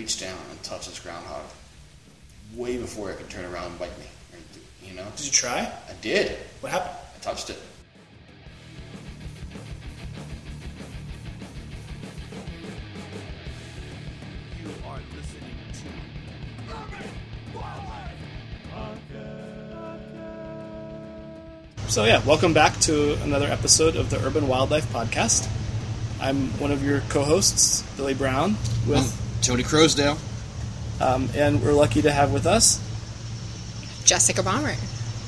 reached down and touched this groundhog way before it could turn around and bite me. You know? Did you try? I did. What happened? I touched it. You are listening to Urban Wildlife So yeah, welcome back to another episode of the Urban Wildlife Podcast. I'm one of your co-hosts, Billy Brown, with, Tony Croasdale. um, and we're lucky to have with us, Jessica Baumert.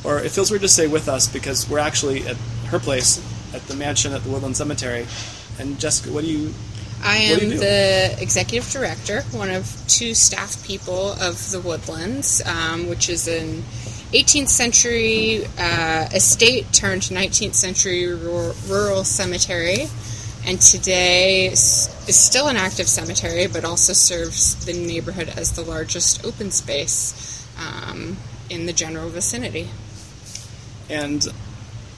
or it feels weird to say with us because we're actually at her place at the mansion at the Woodland Cemetery. And Jessica, what do you? I What do am you do? the executive director, one of two staff people of the Woodlands, um, which is an 18th century uh, estate turned 19th century rural, rural cemetery. And today is still an active cemetery, but also serves the neighborhood as the largest open space um, in the general vicinity. And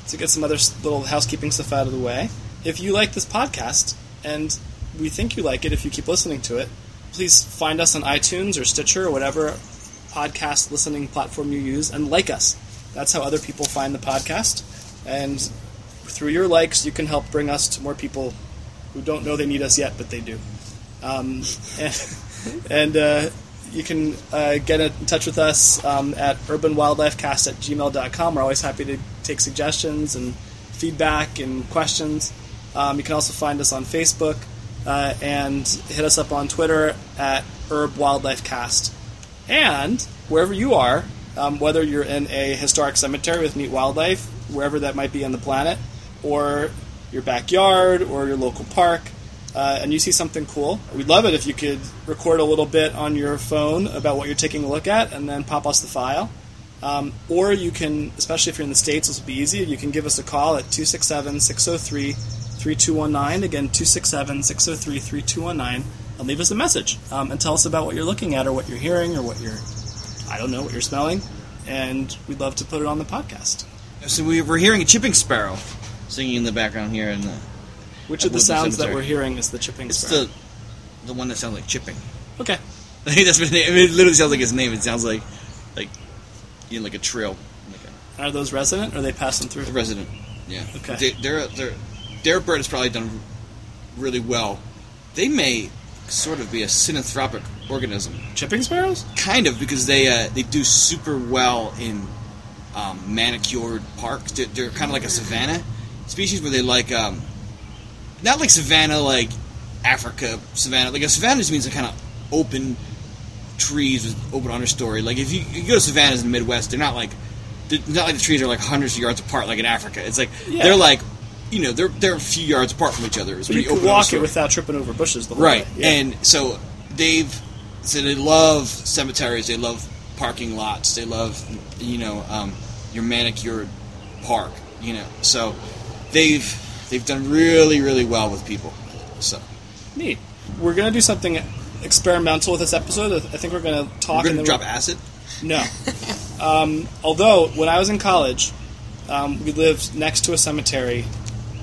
to get some other little housekeeping stuff out of the way, if you like this podcast, and we think you like it if you keep listening to it, please find us on iTunes or Stitcher or whatever podcast listening platform you use and like us. That's how other people find the podcast. And through your likes, you can help bring us to more people who don't know they need us yet, but they do. Um, and and uh, you can uh, get in touch with us um, at urbanwildlifecast at gmail.com. We're always happy to take suggestions and feedback and questions. Um, you can also find us on Facebook uh, and hit us up on Twitter at Herb Wildlife Cast. And wherever you are, um, whether you're in a historic cemetery with neat Wildlife, wherever that might be on the planet, or your backyard or your local park, uh, and you see something cool, we'd love it if you could record a little bit on your phone about what you're taking a look at and then pop us the file. Um, or you can, especially if you're in the States, this will be easy, you can give us a call at 267 603 3219. Again, 267 603 3219. And leave us a message um, and tell us about what you're looking at or what you're hearing or what you're, I don't know, what you're smelling. And we'd love to put it on the podcast. So we, we're hearing a chipping sparrow singing in the background here, and Which of the sounds that we're hearing is the chipping it's sparrow? the the one that sounds like chipping. Okay. I think that's what it, I mean, it literally sounds like his name. It sounds like like you know, like a trill, like a, Are those resident or are they passing through? resident. Yeah. Okay. They, they're they're their bird has probably done really well. They may sort of be a synanthropic organism, Chipping sparrows? kind of because they uh, they do super well in um, manicured parks. They're, they're kind of like a savanna species where they like um, not like savanna like Africa savanna. Like a savanna just means a kind of open trees with open understory. Like if you, you go to savannas in the Midwest, they're not like they're not like the trees are like hundreds of yards apart like in Africa. It's like Yeah. they're like you know they're they're a few yards apart from each other. It's But you can walk it without tripping over bushes the whole Right. Yeah. And so they've so they love cemeteries, they love parking lots, they love you know, um, your manicured park, you know. So they've they've done really, really well with people. So Neat. We're going to do something experimental with this episode. I think we're going to talk we're gonna then drop acid. No. um, although, when I was in college, um, we lived next to a cemetery,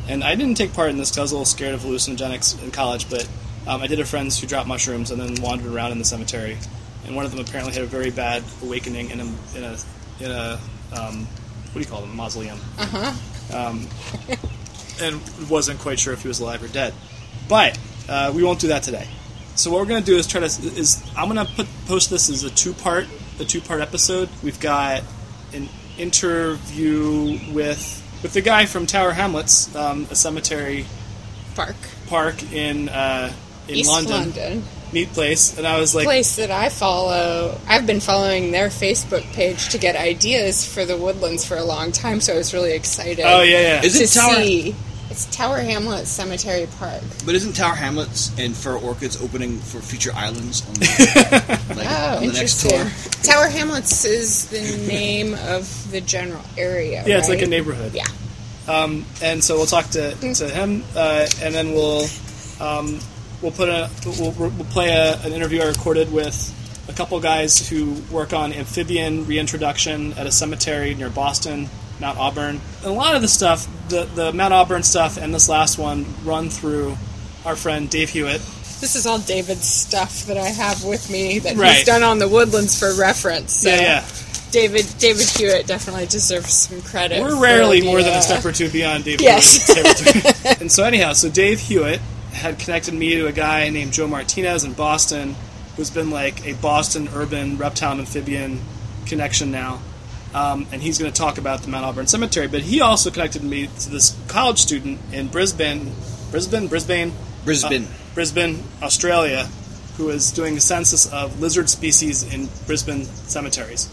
and I didn't take part in this because I was a little scared of hallucinogenics in college, but um, I did have friends who dropped mushrooms and then wandered around in the cemetery. And one of them apparently had a very bad awakening in a, in a, in a um, what do you call them, mausoleum. Um, and wasn't quite sure if he was alive or dead. But uh, we won't do that today. So what we're going to do is try to is I'm going to put post this as a two part a two part episode. We've got an interview with with the guy from Tower Hamlets, um, a cemetery Park. park in uh, in East London, London. Neat place. And I was like, place that I follow. I've been following their Facebook page to get ideas for the woodlands for a long time, so I was really excited. oh yeah, yeah. Is to it Tower see. It's Tower Hamlets Cemetery Park. but isn't Tower Hamlets and Fur Orchids opening for future islands on the, like, Oh, on the next tour? Tower Hamlets is the name of the general area. yeah, it's like a neighborhood. Yeah. Um, and so we'll talk to, to him, uh, and then we'll um, we'll put a we'll, we'll play a, an interview I recorded with a couple guys who work on amphibian reintroduction at a cemetery near Boston, Mount Auburn. And a lot of the stuff, the the Mount Auburn stuff, and this last one run through our friend Dave Hewitt. This is all David's stuff that I have with me that Right. he's done on the woodlands for reference. So Yeah, yeah. David David Hewitt definitely deserves some credit. We're rarely the, more than a step or two beyond David Yes. Hewitt's and so, anyhow, so Dave Hewitt had connected me to a guy named Joe Martinez in Boston, who's been like a Boston urban reptile amphibian connection now. Um, and he's going to talk about the Mount Auburn Cemetery. But he also connected me to this college student in Brisbane, Brisbane, Brisbane, Brisbane. uh, Brisbane, Australia, who is doing a census of lizard species in Brisbane cemeteries.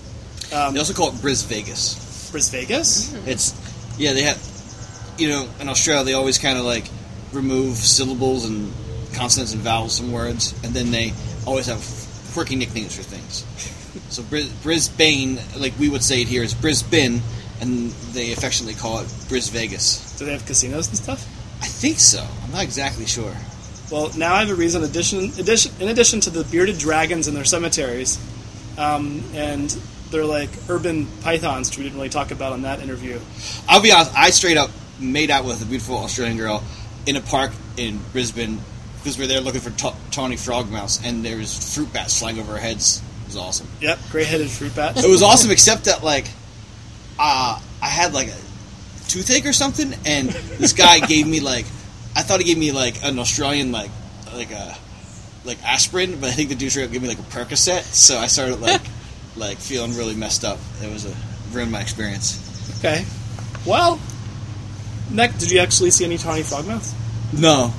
they also call it Bris Vegas. Bris Vegas? It's yeah, they have you know, in Australia they always kind of like remove syllables and consonants and vowels from words, and then they always have quirky nicknames for things. So Bris- Brisbane, like we would say it here, is Brisbane, and they affectionately call it Bris Vegas. Do they have casinos and stuff? I think so. I'm not exactly sure. Well, now I have a reason. Addition, addition, in addition to the bearded dragons in their cemeteries, um, and they're like urban pythons, which we didn't really talk about in that interview. I'll be honest. I straight up made out with a beautiful Australian girl in a park in Brisbane because we are there looking for ta- tawny frogmouths, and there was fruit bats flying over our heads. It was awesome. Yep, gray-headed fruit bats. It was awesome, except that like, uh, I had like a toothache or something, and this guy gave me like, I thought he gave me like an Australian like like a like aspirin, but I think the dude straight up gave me like a Percocet, so I started like like feeling really messed up. It was a ruined my experience. Okay. Well, next, did you actually see any tawny frogmouths? No,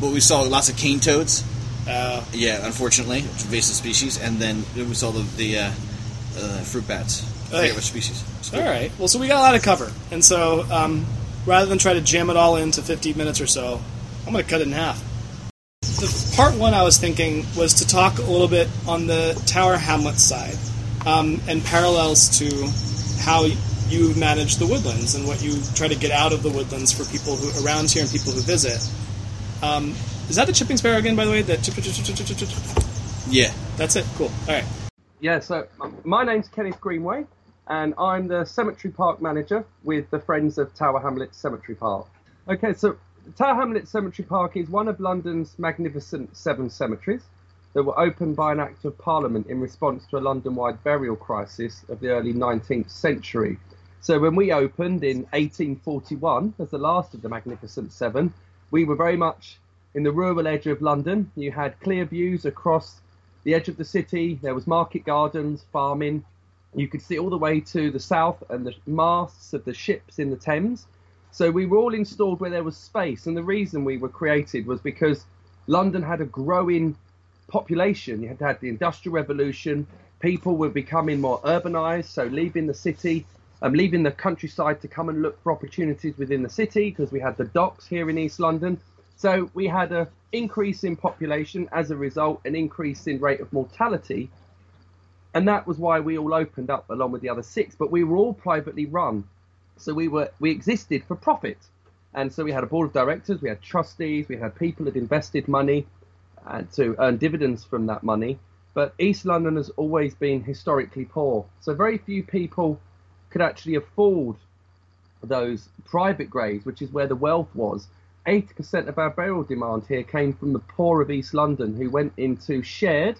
but we saw lots of cane toads. Uh, Yeah, unfortunately, it's invasive species, and then we saw the the uh, uh, fruit bats. Hey. which species. All right. Well, so we got a lot of cover, and so um, rather than try to jam it all into 50 minutes or so, I'm going to cut it in half. The part one I was thinking was to talk a little bit on the Tower Hamlets side um, and parallels to how you manage the woodlands and what you try to get out of the woodlands for people who around here and people who visit. Um, is that the chipping sparrow again, by the way? That chip, chip, chip. Yeah. That's it. Cool. All right. Yeah, so um, my name's Kenneth Greenway, and I'm the Cemetery Park Manager with the Friends of Tower Hamlets Cemetery Park. Okay, so Tower Hamlets Cemetery Park is one of London's magnificent seven cemeteries that were opened by an Act of Parliament in response to a London wide burial crisis of the early 19th century. So when we opened in 1841 as the last of the Magnificent Seven, we were very much in the rural edge of London. You had clear views across the edge of the city. There was market gardens, farming. You could see all the way to the south and the masts of the ships in the Thames. So we were all installed where there was space, and the reason we were created was because London had a growing population. You had had the Industrial Revolution. People were becoming more urbanized, so leaving the city, um, leaving the countryside to come and look for opportunities within the city because we had the docks here in East London. So we had an increase in population, as a result, an increase in rate of mortality, and that was why we all opened up along with the other six. But we were all privately run, so we were we existed for profit, and so we had a board of directors, we had trustees, we had people that invested money, and to earn dividends from that money. But East London has always been historically poor, so very few people could actually afford those private graves, which is where the wealth was. 80% of our burial demand here came from the poor of East London who went into shared,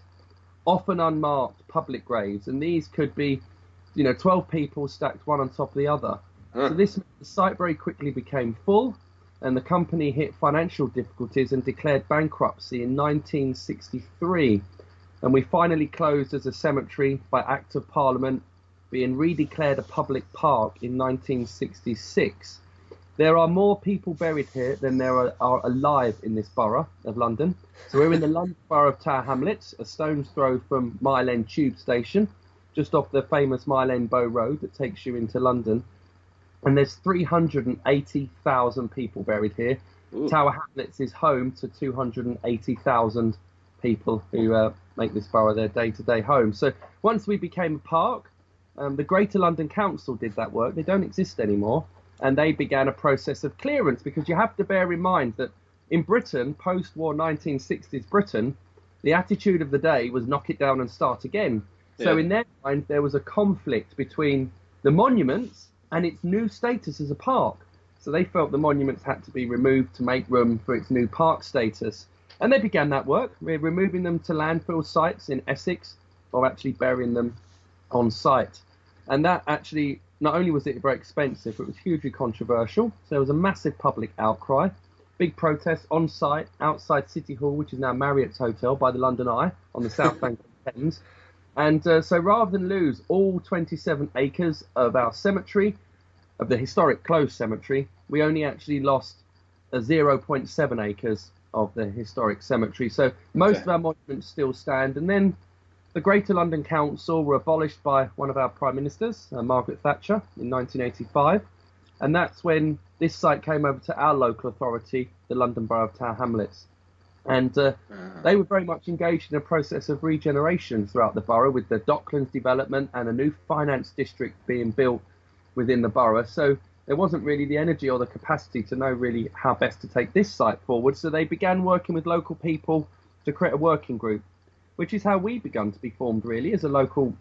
often unmarked public graves. And these could be, you know, 12 people stacked one on top of the other. So this the site very quickly became full, and the company hit financial difficulties and declared bankruptcy in 1963. And we finally closed as a cemetery by Act of Parliament, being redeclared a public park in 1966. There are more people buried here than there are, are alive in this borough of London. So we're in the London borough of Tower Hamlets, a stone's throw from Mile End Tube Station, just off the famous Mile End Bow Road that takes you into London. And there's 380,000 people buried here. Tower Hamlets is home to 280,000 people who uh, make this borough their day-to-day home. So once we became a park, um, the Greater London Council did that work. They don't exist anymore, and they began a process of clearance because you have to bear in mind that in Britain, post-war 1960s Britain, the attitude of the day was knock it down and start again. So in their mind, there was a conflict between the monuments and its new status as a park. So they felt the monuments had to be removed to make room for its new park status. And they began that work. We're removing them to landfill sites in Essex or actually burying them on site. And that actually, not only was it very expensive, but it was hugely controversial. So there was a massive public outcry, big protest on site outside City Hall, which is now Marriott's Hotel by the London Eye on the south bank of the Thames. And uh, so rather than lose all 27 acres of our cemetery, of the historic closed cemetery, we only actually lost a 0.7 acres of the historic cemetery. So most Okay. of our monuments still stand. And then the Greater London Council were abolished by one of our prime ministers, uh, Margaret Thatcher, in 1985. And that's when this site came over to our local authority, the London Borough of Tower Hamlets. And uh, they were very much engaged in a process of regeneration throughout the borough with the Docklands development and a new finance district being built within the borough. So there wasn't really the energy or the capacity to know really how best to take this site forward. So they began working with local people to create a working group, which is how we began to be formed really as a local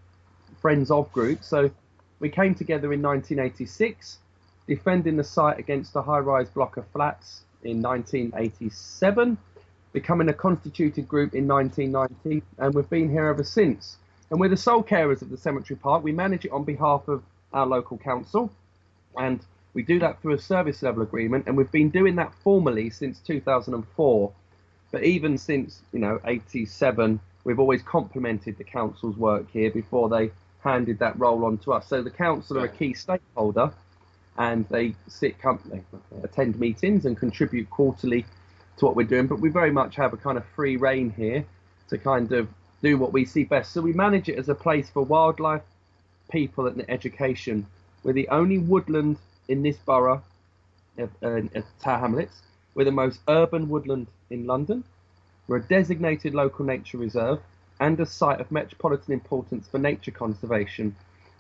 friends of group. So we came together in 1986, defending the site against a high-rise block of flats in 1987 becoming a constituted group in 1990, and we've been here ever since. And we're the sole carers of the cemetery park. We manage it on behalf of our local council, and we do that through a service level agreement, and we've been doing that formally since 2004. But even since you know 87, we've always complemented the council's work here before they handed that role on to us. So the council are a key stakeholder, and they sit, com- they attend meetings and contribute quarterly to what we're doing, but we very much have a kind of free reign here to kind of do what we see best. So we manage it as a place for wildlife, people, and education. We're the only woodland in this borough of, uh, of Tower Hamlets. We're the most urban woodland in London. We're a designated local nature reserve and a site of metropolitan importance for nature conservation.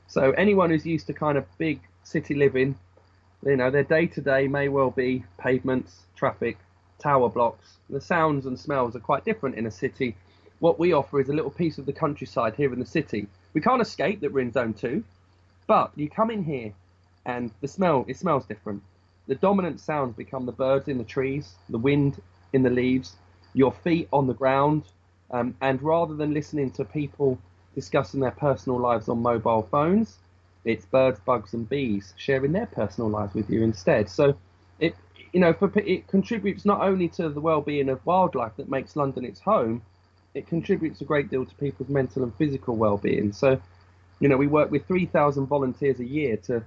So anyone who's used to kind of big city living, you know, their day to day may well be pavements, traffic, tower blocks. The sounds and smells are quite different in a city. What we offer is a little piece of the countryside here in the city. We can't escape that we're in zone two, but you come in here and the smell, it smells different. The dominant sounds become the birds in the trees, the wind in the leaves, your feet on the ground, um, and rather than listening to people discussing their personal lives on mobile phones, it's birds, bugs, and bees sharing their personal lives with you instead. So it you know for it contributes not only to the well-being of wildlife that makes London its home, it contributes a great deal to people's mental and physical well-being. So you know we work with 3,000 volunteers a year to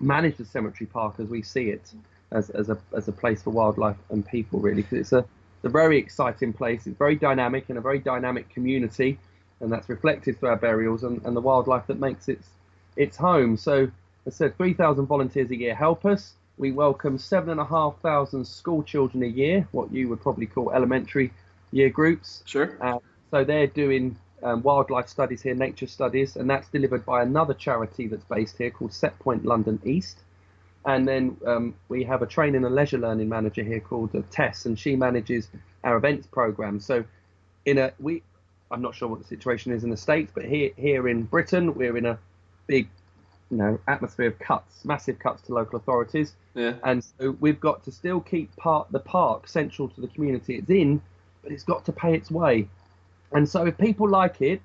manage the cemetery park as we see it as, as a as a place for wildlife and people really 'cause it's a a very exciting place. It's very dynamic and a very dynamic community, and that's reflected through our burials and, and the wildlife that makes its its home. So, as I said, 3,000 volunteers a year help us. We welcome seven and a half thousand school children a year, what you would probably call elementary year groups. Sure. Uh, so they're doing um, wildlife studies here, nature studies, and that's delivered by another charity that's based here called Set Point London East. And then um, we have a training and leisure learning manager here called uh, Tess, and she manages our events program. So, in a we, I'm not sure what the situation is in the states, but here here in Britain, we're in a big, you know, atmosphere of cuts, massive cuts to local authorities, Yeah. and so we've got to still keep part the park central to the community it's in, but it's got to pay its way. And so if people like it,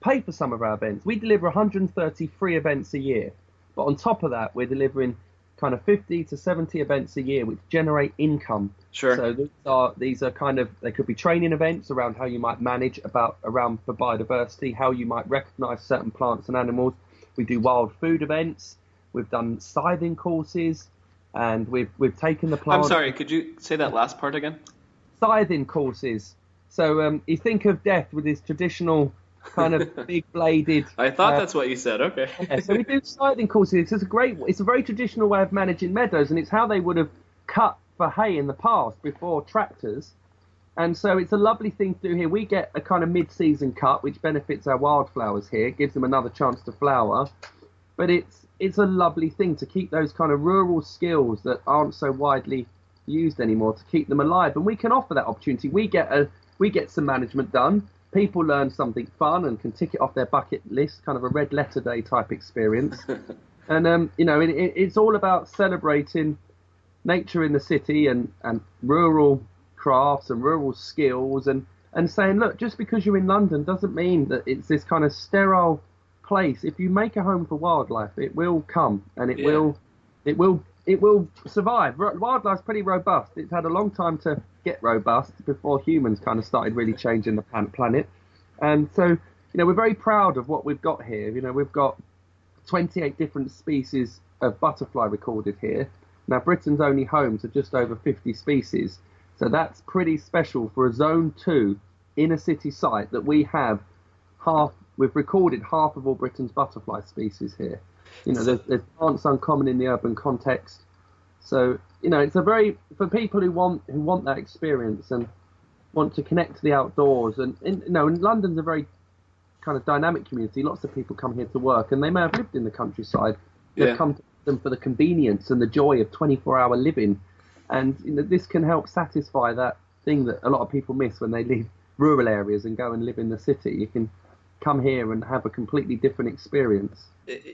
pay for some of our events. We deliver 130 free events a year, but on top of that, we're delivering kind of 50 to 70 events a year which generate income. Sure. So these are these are kind of they could be training events around how you might manage about around for biodiversity, how you might recognise certain plants and animals. We do wild food events. We've done scything courses, and we've we've taken the I'm sorry. Could you say that last part again? scything courses. So um, you think of death with his traditional kind of big bladed. I thought uh, that's what you said. Okay. yeah, so we do scything courses. It's a great. It's a very traditional way of managing meadows, and it's how they would have cut for hay in the past before tractors. And so it's a lovely thing to do here. We get a kind of mid-season cut, which benefits our wildflowers here, gives them another chance to flower. But it's it's a lovely thing to keep those kind of rural skills that aren't so widely used anymore to keep them alive. And we can offer that opportunity. We get a we get some management done. People learn something fun and can tick it off their bucket list, kind of a red letter day type experience. and um, you know, it, it, it's all about celebrating nature in the city and, and rural crafts and rural skills and, and saying, look, just because you're in London doesn't mean that it's this kind of sterile place. If you make a home for wildlife, it will come and it Yeah. will it will it will survive. Wildlife's pretty robust. It's had a long time to get robust before humans kind of started really changing the planet. And so, you know, we're very proud of what we've got here. You know, we've got 28 different species of butterfly recorded here. Now, Britain's only home to just over 50 species. So that's pretty special for a zone two inner city site that we have half, we've recorded half of all Britain's butterfly species here. You know, there's, there's plants uncommon in the urban context. So, you know, it's a very, for people who want, who want that experience and want to connect to the outdoors and, and you know, and London's a very kind of dynamic community. Lots of people come here to work, and they may have lived in the countryside. They've Yeah. come to them for the convenience and the joy of 24-hour living, and you know, this can help satisfy that thing that a lot of people miss when they leave rural areas and go and live in the city. You can come here and have a completely different experience.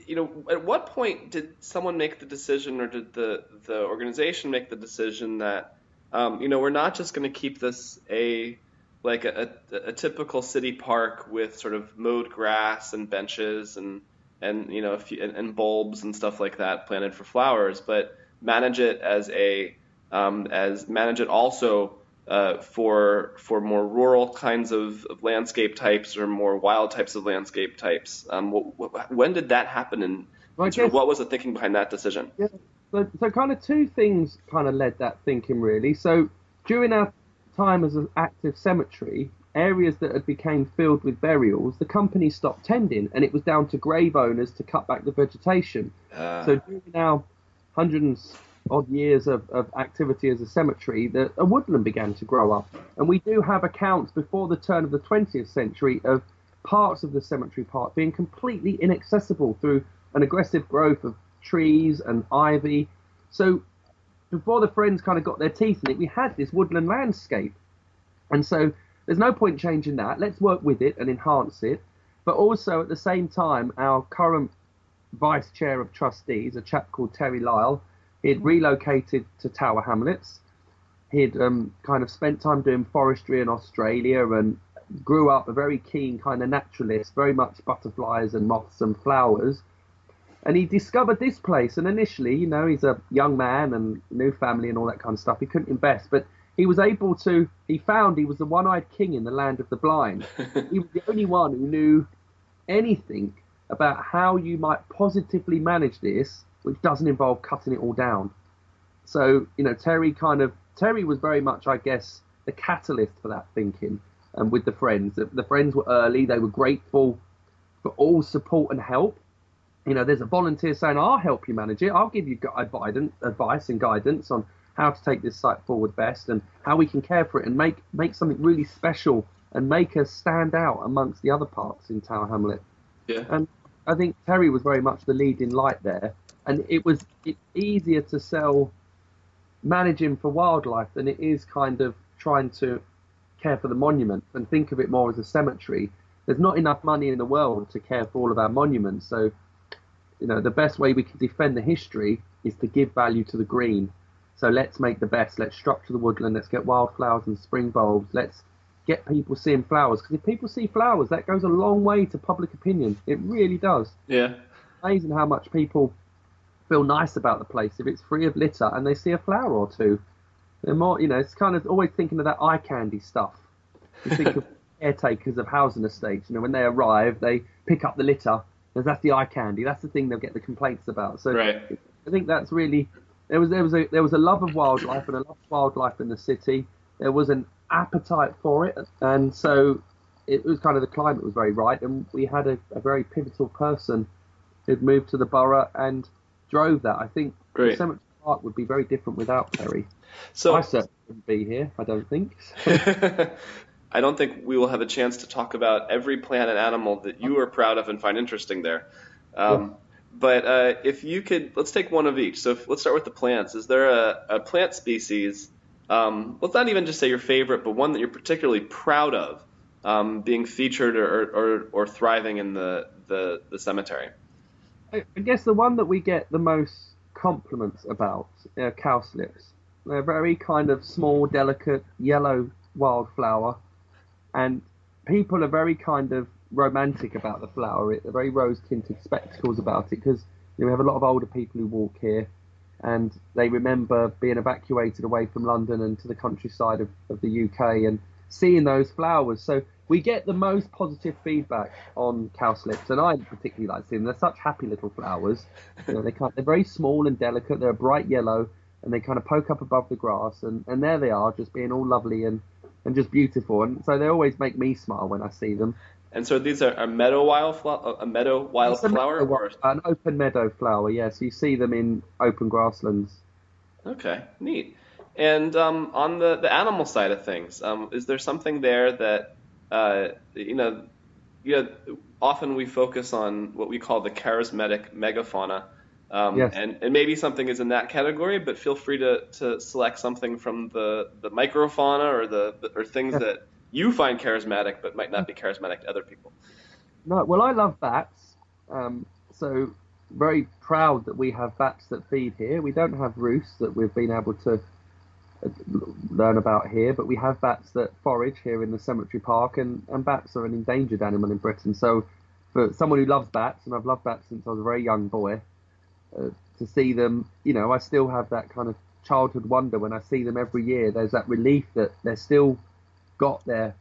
You know, at what point did someone make the decision, or did the the organization make the decision that, um, you know, we're not just going to keep this a like a, a, a typical city park with sort of mowed grass and benches and and you know few, and, and bulbs and stuff like that planted for flowers, but manage it as a um, as manage it also uh, for for more rural kinds of, of landscape types or more wild types of landscape types. Um, wh- wh- when did that happen, and Well, I sort of guess- what was the thinking behind that decision? Yeah. So, so kind of two things kind of led that thinking really. So during our time as an active cemetery, areas that had became filled with burials, the company stopped tending, and it was down to grave owners to cut back the vegetation. Uh, So during our hundred and odd years of, of activity as a cemetery, that a woodland began to grow up. And we do have accounts before the turn of the 20th century of parts of the cemetery park being completely inaccessible through an aggressive growth of trees and ivy. So before the Friends kind of got their teeth in it, we had this woodland landscape. And so there's no point changing that. Let's work with it and enhance it. But also at the same time, our current vice chair of trustees, a chap called Terry Lyle, he'd relocated to Tower Hamlets. He'd um, kind of spent time doing forestry in Australia and grew up a very keen kind of naturalist, very much butterflies and moths and flowers. And he discovered this place, and initially, you know, he's a young man and new family and all that kind of stuff. He couldn't invest, but he was able to. He found he was the one-eyed king in the land of the blind. he was the only one who knew anything about how you might positively manage this, which doesn't involve cutting it all down. So, you know, Terry kind of Terry was very much, I guess, the catalyst for that thinking. And with the friends, the, the friends were early. They were grateful for all support and help. You know, there's a volunteer saying, "I'll help you manage it. I'll give you advice and guidance on how to take this site forward best and how we can care for it and make make something really special and make us stand out amongst the other parks in Tower Hamlet." yeah. And I think Terry was very much the leading light there. And it was it's easier to sell managing for wildlife than it is kind of trying to care for the monuments and think of it more as a cemetery. There's not enough money in the world to care for all of our monuments. So, you know, the best way we can defend the history is to give value to the green. So let's make the best. Let's structure the woodland. Let's get wildflowers and spring bulbs. Let's get people seeing flowers. Because if people see flowers, that goes a long way to public opinion. It really does. Yeah. Amazing how much people feel nice about the place if it's free of litter and they see a flower or two. They're more, you know, it's kind of always thinking of that eye candy stuff. You think of caretakers of housing estates. You know, when they arrive, they pick up the litter. and That's the eye candy. That's the thing they'll get the complaints about. So Right. I think that's really there was there was a there was a love of wildlife and a love of wildlife in the city. There was an appetite for it, and so it was kind of the climate was very right, and we had a, a very pivotal person who'd moved to the borough and drove that. I think Great. Cemetery Park would be very different without Terry. So I certainly wouldn't be here. I don't think. I don't think we will have a chance to talk about every plant and animal that you are proud of and find interesting there. Um, But uh, if you could, let's take one of each. So if, let's start with the plants. Is there a, a plant species? Um, let's not even just say your favorite, but one that you're particularly proud of um, being featured or, or, or thriving in the, the, the cemetery. I I guess the one that we get the most compliments about are cowslips. They're very kind of small, delicate yellow wildflower, and people are very kind of romantic about the flower. It, they're very rose-tinted spectacles about it because you know, we have a lot of older people who walk here, and they remember being evacuated away from London and to the countryside of, of the UK and seeing those flowers. So we get the most positive feedback on cowslips, and I particularly like seeing them. They're such happy little flowers. You know, they kind they're very small and delicate. They're a bright yellow, and they kind of poke up above the grass, and, and there they are, just being all lovely and, and just beautiful. And so they always make me smile when I see them. And so these are a meadow wildflower, a meadow a wildflower, meadow- or an open meadow flower, yes. you see them in open grasslands. Okay, neat. And um, on the, the animal side of things, um, is there something there that uh, you know, you know, often we focus on what we call the charismatic megafauna, um, Yes. and and maybe something is in that category, but feel free to, to select something from the, the microfauna or the or things Yeah. that you find charismatic but might not be charismatic to other people. No, well, I love bats. Um, so very proud that we have bats that feed here. We don't have roosts that we've been able to learn about here, but we have bats that forage here in the cemetery park, and, and bats are an endangered animal in Britain. So for someone who loves bats, and I've loved bats since I was a very young boy, uh, to see them, you know, I still have that kind of childhood wonder when I see them every year. There's that relief that they're still got their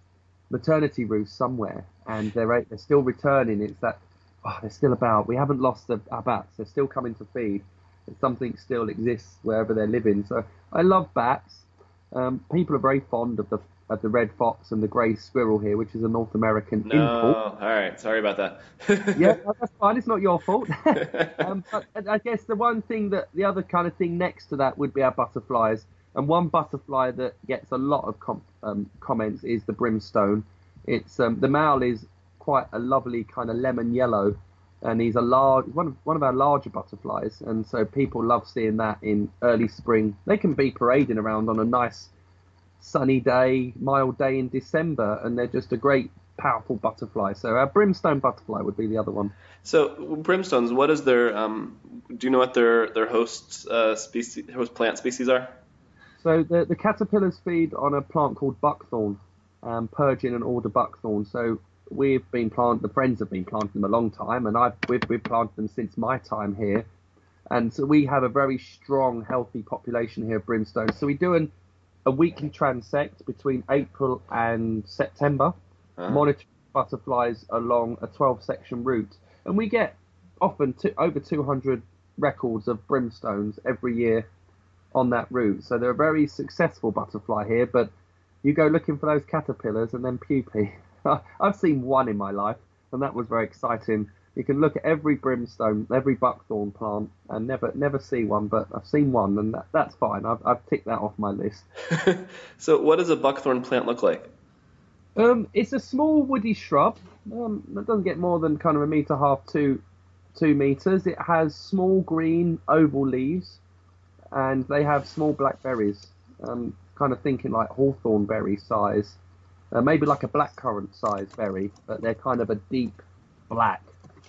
maternity roost somewhere, and they're they're still returning. It's that oh, they're still about. We haven't lost the, our bats. They're still coming to feed. Something still exists wherever they're living. So I love bats. Um, people are very fond of the of the red fox and the grey squirrel here, which is a North American No, import. all right, sorry about that. Yeah, that's fine. It's not your fault. um, but I guess the one thing that the other kind of thing next to that would be our butterflies. And one butterfly that gets a lot of com- um, comments is the brimstone. It's um, the male is quite a lovely kind of lemon yellow, and he's a large one of one of our larger butterflies. And so people love seeing that in early spring. They can be parading around on a nice sunny day, mild day in December, and they're just a great, powerful butterfly. So our brimstone butterfly would be the other one. So brimstones, what is their? Um, do you know what their their host uh, species, host plant species are? So the, the caterpillars feed on a plant called buckthorn, um, Purging and alder buckthorn. So we've been plant, the friends have been planting them a long time, and I've we've, we've planted them since my time here. And so we have a very strong, healthy population here of brimstone. So we do an, a weekly transect between April and September, Uh-huh. monitoring butterflies along a 12 section route. And we get often two, over 200 records of brimstones every year on that route. So they're a very successful butterfly here, but you go looking for those caterpillars and then pupae. I've seen one in my life, and that was very exciting. You can look at every brimstone, every buckthorn plant, and never never see one, but I've seen one, and that, that's fine. I've, I've ticked that off my list. so what does a buckthorn plant look like? Um, it's a small woody shrub. Um, it doesn't get more than kind of a meter half to two meters. It has small green oval leaves, and they have small black berries. Um, kind of thinking like hawthorn berry size, uh, maybe like a blackcurrant size berry, but they're kind of a deep black,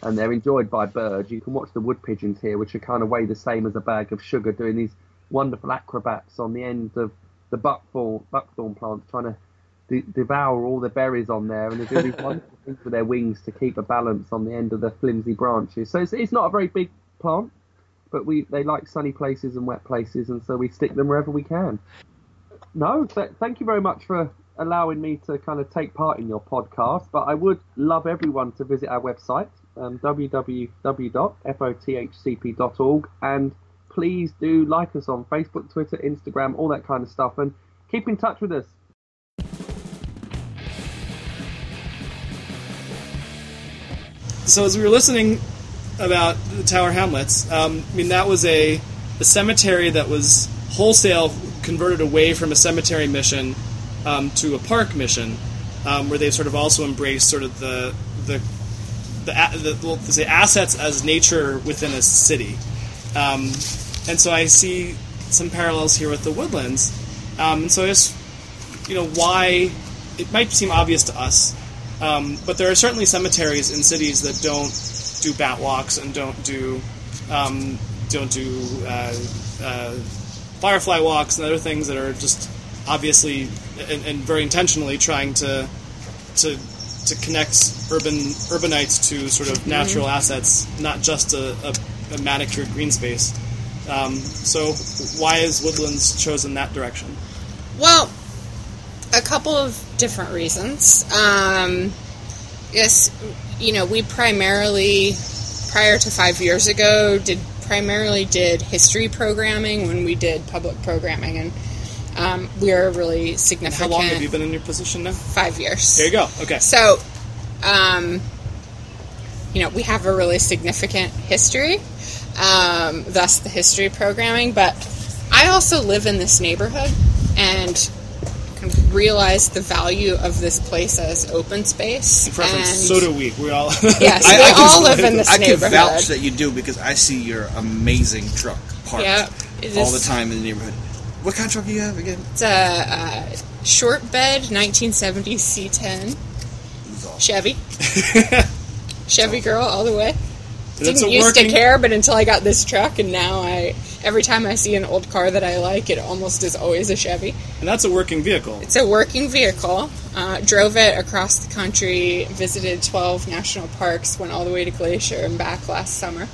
and they're enjoyed by birds. You can watch the wood pigeons here, which are kind of weigh the same as a bag of sugar, doing these wonderful acrobats on the end of the buckthorn buckthorn plants, trying to de- devour all the berries on there, and they do these wonderful things with their wings to keep a balance on the end of the flimsy branches. So it's, it's not a very big plant, but we they like sunny places and wet places, and so we stick them wherever we can. No, th- thank you very much for allowing me to kind of take part in your podcast. But I would love everyone to visit our website, um, www.fothcp.org, and please do like us on Facebook, Twitter, Instagram, all that kind of stuff, and keep in touch with us. So as we were listening about the Tower Hamlets, um, I mean that was a, a cemetery that was wholesale converted away from a cemetery mission um, to a park mission, um, where they've sort of also embraced sort of the the the, the to say assets as nature within a city, um, and so I see some parallels here with the woodlands. Um, and so just you know why it might seem obvious to us, um, but there are certainly cemeteries in cities that don't do bat walks and don't do um, don't do uh, uh, firefly walks and other things that are just obviously and, and very intentionally trying to to to connect urban urbanites to sort of natural assets, not just a, a, a manicured green space. Um, so, why is Woodlands chosen that direction? Well, a couple of different reasons. Um, yes, you know, we primarily, prior to five years ago, did primarily did history programming when we did public programming, and um, we are really significant. How long have you been in your position now? Five years. There you go. Okay. So, um, you know, we have a really significant history, um, thus the history programming. But I also live in this neighborhood and kind of realize the value of this place as open space. In preference, and so do we. We all. Yes, I- we I can- all live in this neighborhood. I can neighborhood. vouch that you do because I see your amazing truck parked Yeah, it all is- the time in the neighborhood. What kind of truck do you have again? It's a, uh short bed 1970 C10 awesome. Chevy. Chevy girl all the way. That's didn't used working- to care, but until I got this truck, and now I every time I see an old car that I like, it almost is always a Chevy. and that's a working vehicle. It's a working vehicle. Uh, drove it across the country, visited 12 national parks, went all the way to Glacier and back last summer.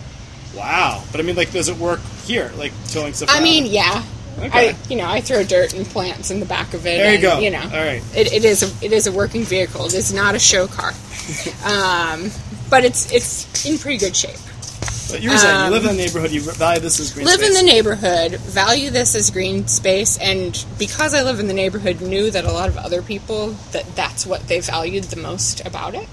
Wow. But I mean, like, does it work here? Like towing stuff. I mean, yeah. Okay. I, you know, I throw dirt and plants in the back of it. There you and, go. You know, All right. it, it is a it is a working vehicle. It is not a show car, um, but it's it's in pretty good shape. But you were saying you um, live in the neighborhood. You value this as green live space. in the neighborhood, value this as green space, and because I live in the neighborhood, knew that a lot of other people that that's what they valued the most about it.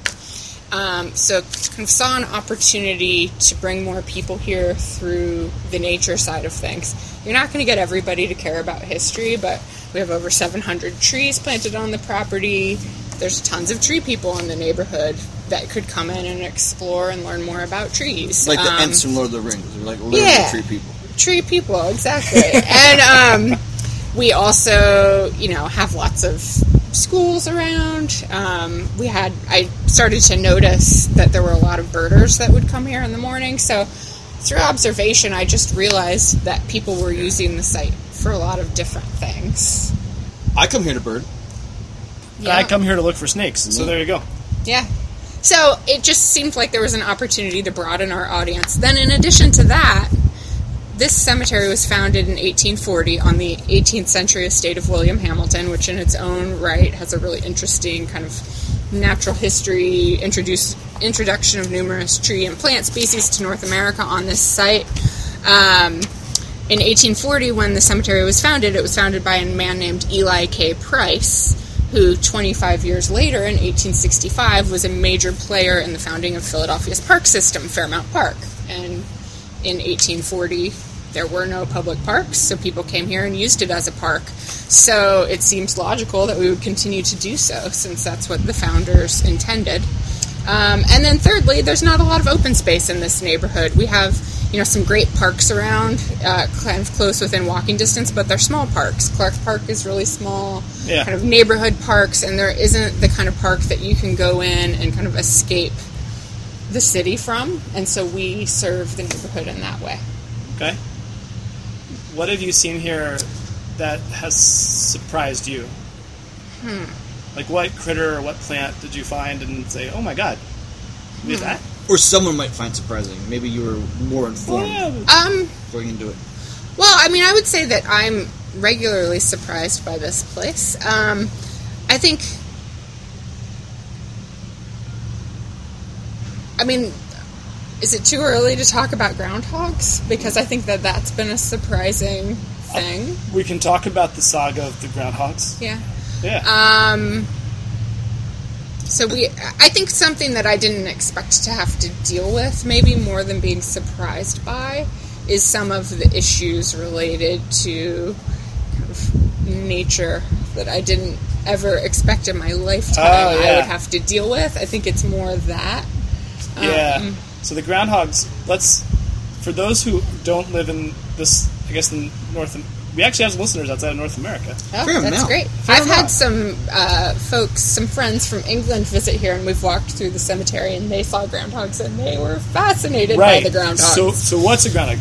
Um, so kind of saw an opportunity to bring more people here through the nature side of things. You're not going to get everybody to care about history, but we have over 700 trees planted on the property. There's tons of tree people in the neighborhood that could come in and explore and learn more about trees. Like the Um, Ents from Lord of the Rings. They're like literally Yeah. tree people. tree people exactly and um, we also you know have lots of schools around um, we had i started to notice that there were a lot of birders that would come here in the morning so through observation i just realized that people were using the site for a lot of different things I come here to bird. Yeah. I come here to look for snakes. So there you go. Yeah. So it just seemed like there was an opportunity to broaden our audience. Then, in addition to that, this cemetery was founded in 1840 on the 18th century estate of William Hamilton, which in its own right has a really interesting kind of natural history, introduce, introduction of numerous tree and plant species to North America on this site. Um, in 1840, when the cemetery was founded, it was founded by a man named Eli K. Price, who 25 years later, in 1865, was a major player in the founding of Philadelphia's park system, Fairmount Park. And in 1840, there were no public parks, so people came here and used it as a park. So it seems logical that we would continue to do so, since that's what the founders intended. Um, and then thirdly, there's not a lot of open space in this neighborhood. We have, you know, some great parks around, uh, kind of close within walking distance, but they're small parks. Clark Park is really small, Yeah. kind of neighborhood parks, and there isn't the kind of park that you can go in and kind of escape the city from. And so we serve the neighborhood in that way. Okay. What have you seen here that has surprised you? Hmm. Like what critter or what plant did you find and say, "Oh my god, we Hmm. that"? Or someone might find surprising. Maybe you were more informed Yeah. Um, going into it. Well, I mean, I would say that I'm regularly surprised by this place. Um, I think. I mean, is it too early to talk about groundhogs? Because I think that that's been a surprising thing. We can talk about the saga of the groundhogs. Yeah. Yeah. Um, so we, I think something that I didn't expect to have to deal with, maybe more than being surprised by, is some of the issues related to kind of nature that I didn't ever expect in my lifetime Oh, I would have to deal with. I think it's more that. Yeah. Um, so the groundhogs. Let's for those who don't live in this, I guess in North. We actually have some listeners outside of North America. Oh, Fair that's amount. great. Fair I've amount. had some uh, folks, some friends from England visit here, and we've walked through the cemetery, and they saw groundhogs, and they were fascinated Right. by the groundhogs. So, so what's a groundhog?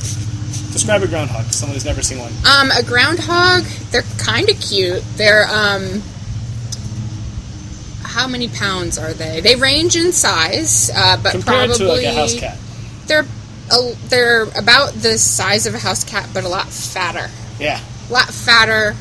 Describe a groundhog to someone who's never seen one. Um, a groundhog, they're kind of cute. They're, um, how many pounds are they? They range in size, uh, but Compared probably to like a house cat. they're a, they're about the size of a house cat, but a lot fatter. Yeah. A lot fatter,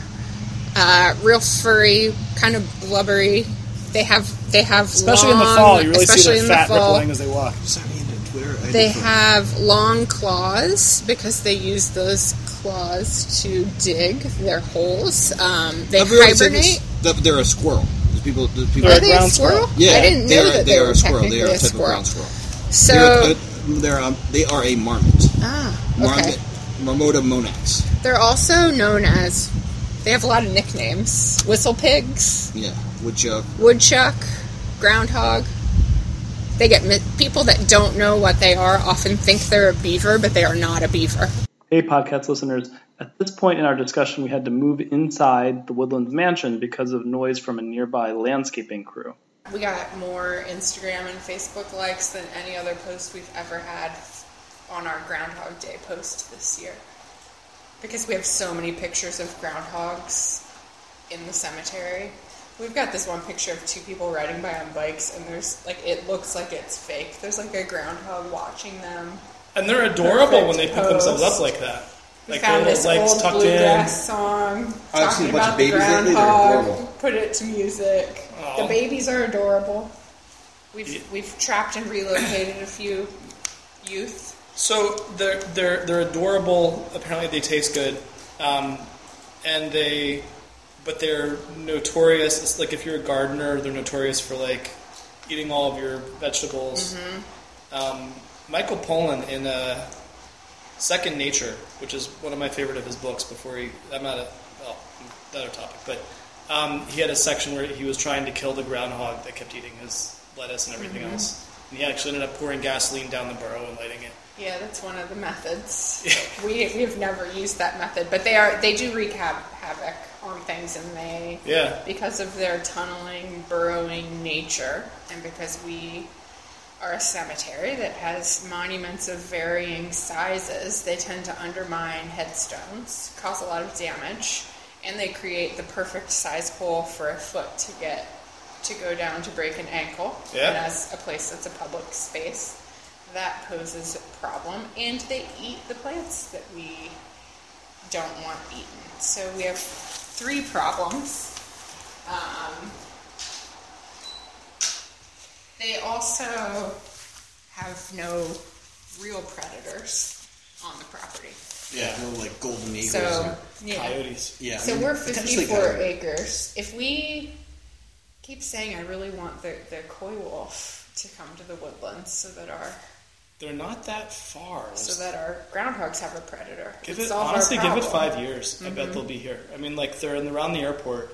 uh, real furry, kind of blubbery. They have they have Especially in the fall, you really see their in the fat fall. rippling as they walk. Sign me into Twitter. I They just- have long claws because they use those claws to dig their holes. Um, they Have you ever seen hibernate. this? That They're a squirrel. There's people. There's people. They're Are a they a ground squirrel? squirrel. yeah, I didn't they know are, that they they are a squirrel. They are a type squirrel. of ground squirrel. So they're, a, they're um, they are a marmot. ah, Marmot. okay. Marmota monax. They're also known as. They have a lot of nicknames: whistle pigs, Yeah, woodchuck. woodchuck, groundhog. They get people that don't know what they are often think they're a beaver, but they are not a beaver. Hey, podcast listeners. At this point in our discussion, we had to move inside the Woodlands mansion because of noise from a nearby landscaping crew. We got more Instagram and Facebook likes than any other post we've ever had on our Groundhog Day post this year. Because we have so many pictures of groundhogs in the cemetery. We've got this one picture of two people riding by on bikes, and there's like, it looks like it's fake. There's like a groundhog watching them. And they're adorable when they pick Perfect themselves up like that. We Like found their this little legs old tucked bluegrass song I've talking seen a bunch about of the babies lately, they're groundhog. Put it to music. Aw. The babies are adorable. We've Yeah. we've trapped and relocated a few youth. So they're they're they're adorable. Apparently, they taste good, um, and they, but they're notorious. It's like if you're a gardener, they're notorious for like eating all of your vegetables. Um, Michael Pollan in uh, Second Nature, which is one of my favorite of his books. Before he, I'm not a well, another topic, but um, he had a section where he was trying to kill the groundhog that kept eating his lettuce and everything else, and he actually ended up pouring gasoline down the burrow and lighting it. Yeah, that's one of the methods. we we've never used that method, but they are they do wreak hav- havoc on things, and they Yeah, because of their tunneling, burrowing nature, and because we are a cemetery that has monuments of varying sizes, they tend to undermine headstones, cause a lot of damage, and they create the perfect size hole for a foot to get to go down to break an ankle. Yeah. And as a place that's a public space, that poses a problem, and they eat the plants that we don't want eaten. So we have three problems. Um, they also have no real predators on the property. Yeah, no like golden eagles. So, and- yeah. coyotes. yeah. So I mean, we're 54 acres. If we keep saying, I really want the, the coywolf to come to the woodlands so that our They're not that far. so that our groundhogs have a predator. Give it honestly, give it five years. I Mm-hmm. bet they'll be here. I mean, like they're in, around the airport,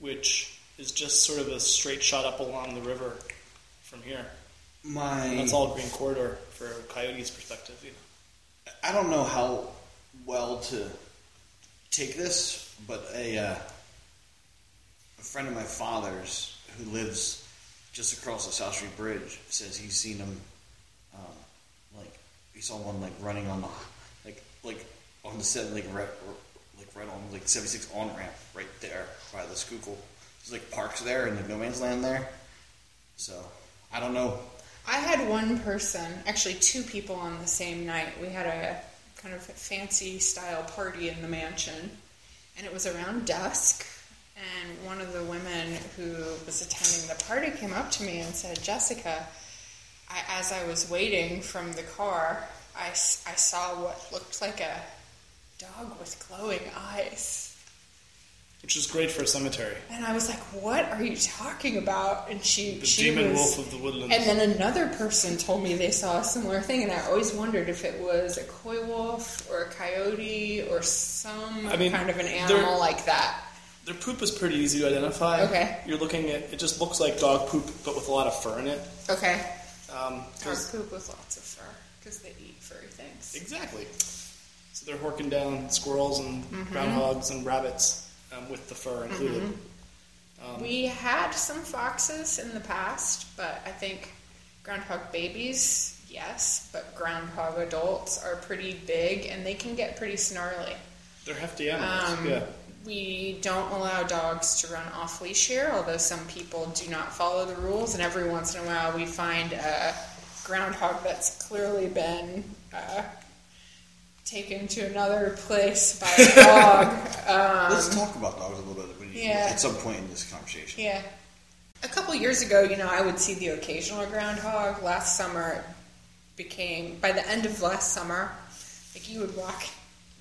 which is just sort of a straight shot up along the river from here. My That's all green corridor for a coyote's perspective. You know. I don't know how well to take this, but a uh, a friend of my father's who lives just across the South Street Bridge says he's seen them, um, like he saw one like running on the like like on the set like right like right on like seventy six on ramp right there by the Schuylkill. There's like parks there and like no man's land there. So I don't know. I had one person, actually two people on the same night. We had a kind of fancy style party in the mansion, and it was around dusk. And one of the women who was attending the party came up to me and said, Jessica, I, as I was waiting from the car, I, I saw what looked like a dog with glowing eyes. Which is great for a cemetery. And I was like, "What are you talking about?" And she, The she demon was, wolf of the woodlands. And then another person told me they saw a similar thing, and I always wondered if it was a coywolf or a coyote or some I mean, kind of an animal like that. Their poop is pretty easy to identify. Okay. You're looking at it just looks like dog poop, but with a lot of fur in it. Okay, Um, dog poop with lots of fur because they eat furry things. exactly. So they're horking down squirrels and Mm-hmm. groundhogs and rabbits um, with the fur included. Mm-hmm. we had some foxes in the past, but I think groundhog babies yes, but groundhog adults are pretty big and they can get pretty snarly. They're hefty animals. Um, yeah. We don't allow dogs to run off leash here, although some people do not follow the rules, and every once in a while we find a groundhog that's clearly been uh, taken to another place by a dog. um, Let's talk about dogs a little bit you- yeah. at some point in this conversation. yeah. A couple years ago, you know, I would see the occasional groundhog. Last summer, it became by the end of last summer, like you would walk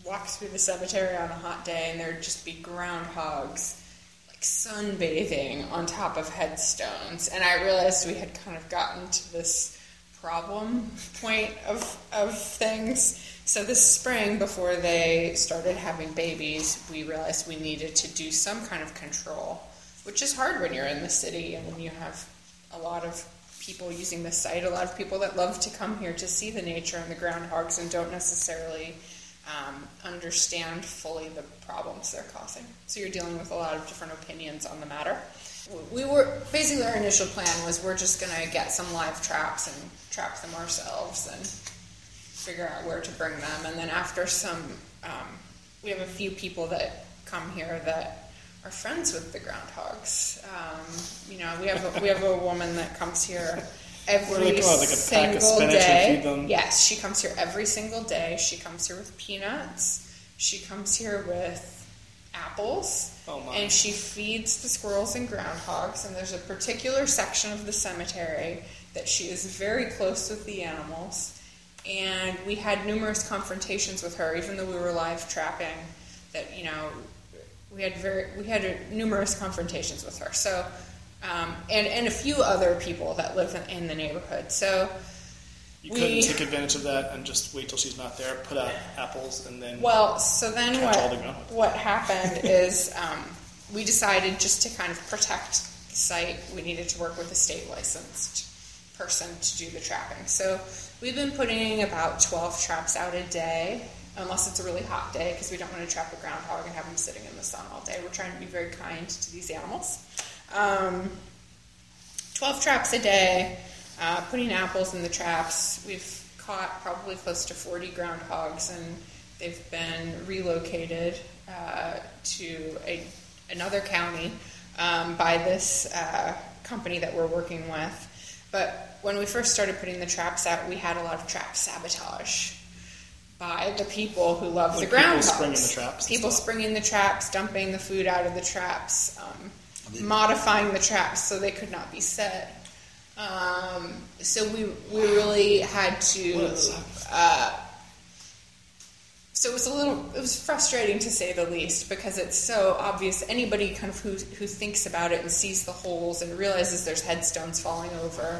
walk through the cemetery on a hot day, and there'd just be groundhogs like sunbathing on top of headstones. And I realized we had kind of gotten to this problem point of of things. So this spring, before they started having babies, we realized we needed to do some kind of control, which is hard when you're in the city and when you have a lot of people using the site, a lot of people that love to come here to see the nature and the groundhogs and don't necessarily um, understand fully the problems they're causing. So you're dealing with a lot of different opinions on the matter. We were basically our initial plan was we're just going to get some live traps and trap them ourselves and figure out where to bring them. And then after some, um, we have a few people that come here that are friends with the groundhogs. Um, you know, we have a, we have a woman that comes here every What do they call it, like a pack of single day. feed them? Yes, she comes here every single day. She comes here with peanuts. She comes here with apples. Oh. And she feeds the squirrels and groundhogs. And there's a particular section of the cemetery that she is very close with the animals. And we had numerous confrontations with her, even though we were live trapping. That you know, we had very we had numerous confrontations with her. So, um, and and a few other people that live in, in the neighborhood. So. You we- couldn't take advantage of that and just wait till she's not there, put out apples, and then. Well, so then Catch all the what, what happened is um, we decided just to kind of protect the site, we needed to work with a state licensed person to do the trapping. So we've been putting about 12 traps out a day, unless it's a really hot day, because we don't want to trap a groundhog and have them sitting in the sun all day. We're trying to be very kind to these animals. Um, 12 traps a day, uh, putting apples in the traps. We've caught probably close to 40 groundhogs, and they've been relocated uh, to a, another county um, by this uh, company that we're working with. But when we first started putting the traps out, we had a lot of trap sabotage by the people who love the people springing the traps People springing the traps, dumping the food out of the traps, um, modifying the traps so they could not be set. Um, so we we really had to. What a suck. Uh, so it was a little. It was frustrating to say the least because it's so obvious. Anybody kind of who who thinks about it and sees the holes and realizes there's headstones falling over,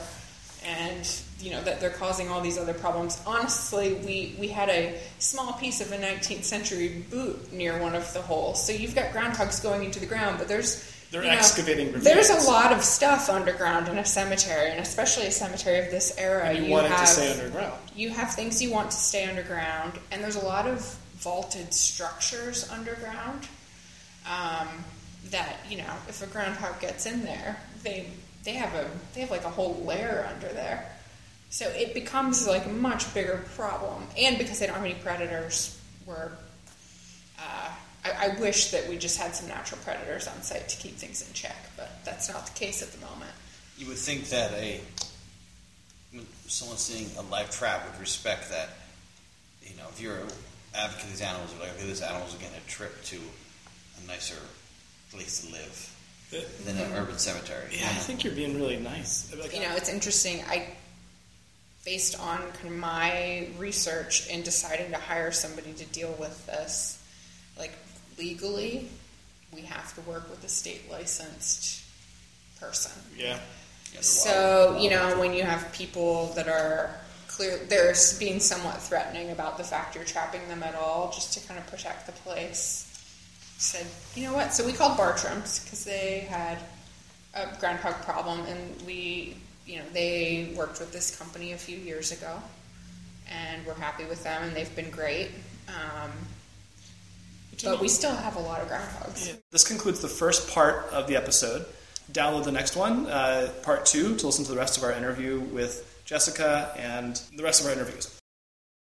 and you know that they're causing all these other problems. Honestly, we we had a small piece of a 19th century boot near one of the holes. So you've got groundhogs going into the ground, but there's They're you know, excavating There's a lot of stuff underground in a cemetery, and especially a cemetery of this era. And you, want it have to stay underground. you have things you want to stay underground, and there's a lot of vaulted structures underground. Um, that you know, if a groundhog gets in there, they they have a they have like a whole layer under there. So it becomes like a much bigger problem, and because they don't have any predators, we're uh, I, I wish that we just had some natural predators on site to keep things in check, but that's not the case at the moment. You would think that a someone seeing a live trap would respect that. You know, if you're an advocate of these animals, like, okay, this animal's are getting a trip to a nicer place to live than an urban cemetery. Yeah, I think you're being really nice. Like, you know, it's interesting. I, based on kind of my research in deciding to hire somebody to deal with this, like legally, we have to work with a state licensed person. yeah. So, you know, when you have people that are clear, they're being somewhat threatening about the fact you're trapping them at all, just to kind of protect the place. Said, you know what? So we called Bartram's because they had a groundhog problem, and we, you know, they worked with this company a few years ago, and we're happy with them, and they've been great. Um, but we still have a lot of groundhogs. This concludes the first part of the episode. Download the next one, uh, part two, to listen to the rest of our interview with Jessica and the rest of our interviews.